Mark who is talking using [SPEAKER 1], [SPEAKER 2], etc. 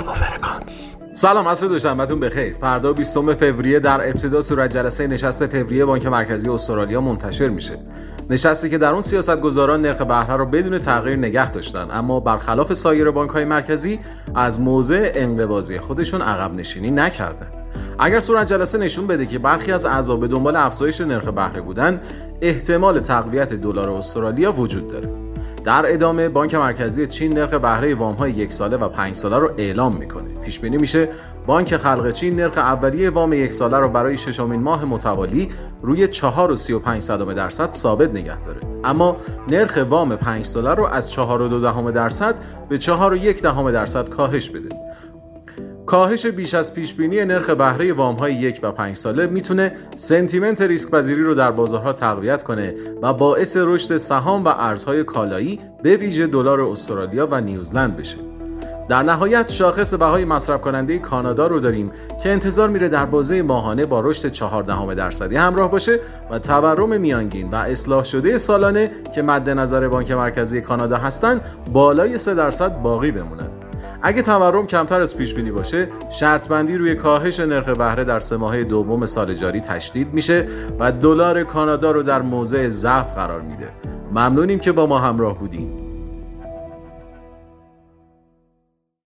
[SPEAKER 1] بابا
[SPEAKER 2] سلام عصر دوشنبهتون بخیر. فردا 20 فوریه در ابتدا صورت جلسه نشست فوریه بانک مرکزی استرالیا منتشر میشه. نشستی که در اون سیاستگزاران نرخ بهره رو بدون تغییر نگه داشتن اما برخلاف سایر بانک های مرکزی از موضع انقباضی خودشون عقب نشینی نکردن. اگر صورت جلسه نشون بده که برخی از اعضا به دنبال افزایش نرخ بهره بودن احتمال تقویت دلار استرالیا وجود داره. در ادامه بانک مرکزی چین نرخ بهره وام های یک ساله و پنج ساله رو اعلام می‌کنه. پیش بینی میشه بانک خلق چین نرخ اولیه وام یک ساله رو برای ششمین ماه متوالی روی 4.35 صدم درصد ثابت نگه داره. اما نرخ وام 5 ساله رو از 4.2 درصد به 4.1 درصد کاهش بده. کاهش بیش از پیش بینی نرخ بهره وام های یک و پنج ساله می‌تونه سنتیمنت ریسک پذیری رو در بازارها تقویت کنه و باعث رشد سهام و ارزهای کالایی به ویژه دلار استرالیا و نیوزلند بشه. در نهایت شاخص بهای مصرف کننده کانادا رو داریم که انتظار میره در بازه ماهانه با رشد 14 درصدی همراه باشه و تورم میانگین و اصلاح شده سالانه که مد نظر بانک مرکزی کانادا هستند بالای 3 درصد باقی بمونن. اگه تورم کمتر از پیش بینی باشه شرط بندی روی کاهش نرخ بهره در سه ماهه دوم سال جاری تشدید میشه و دلار کانادا رو در موضع ضعف قرار میده. ممنونیم که با ما همراه بودیم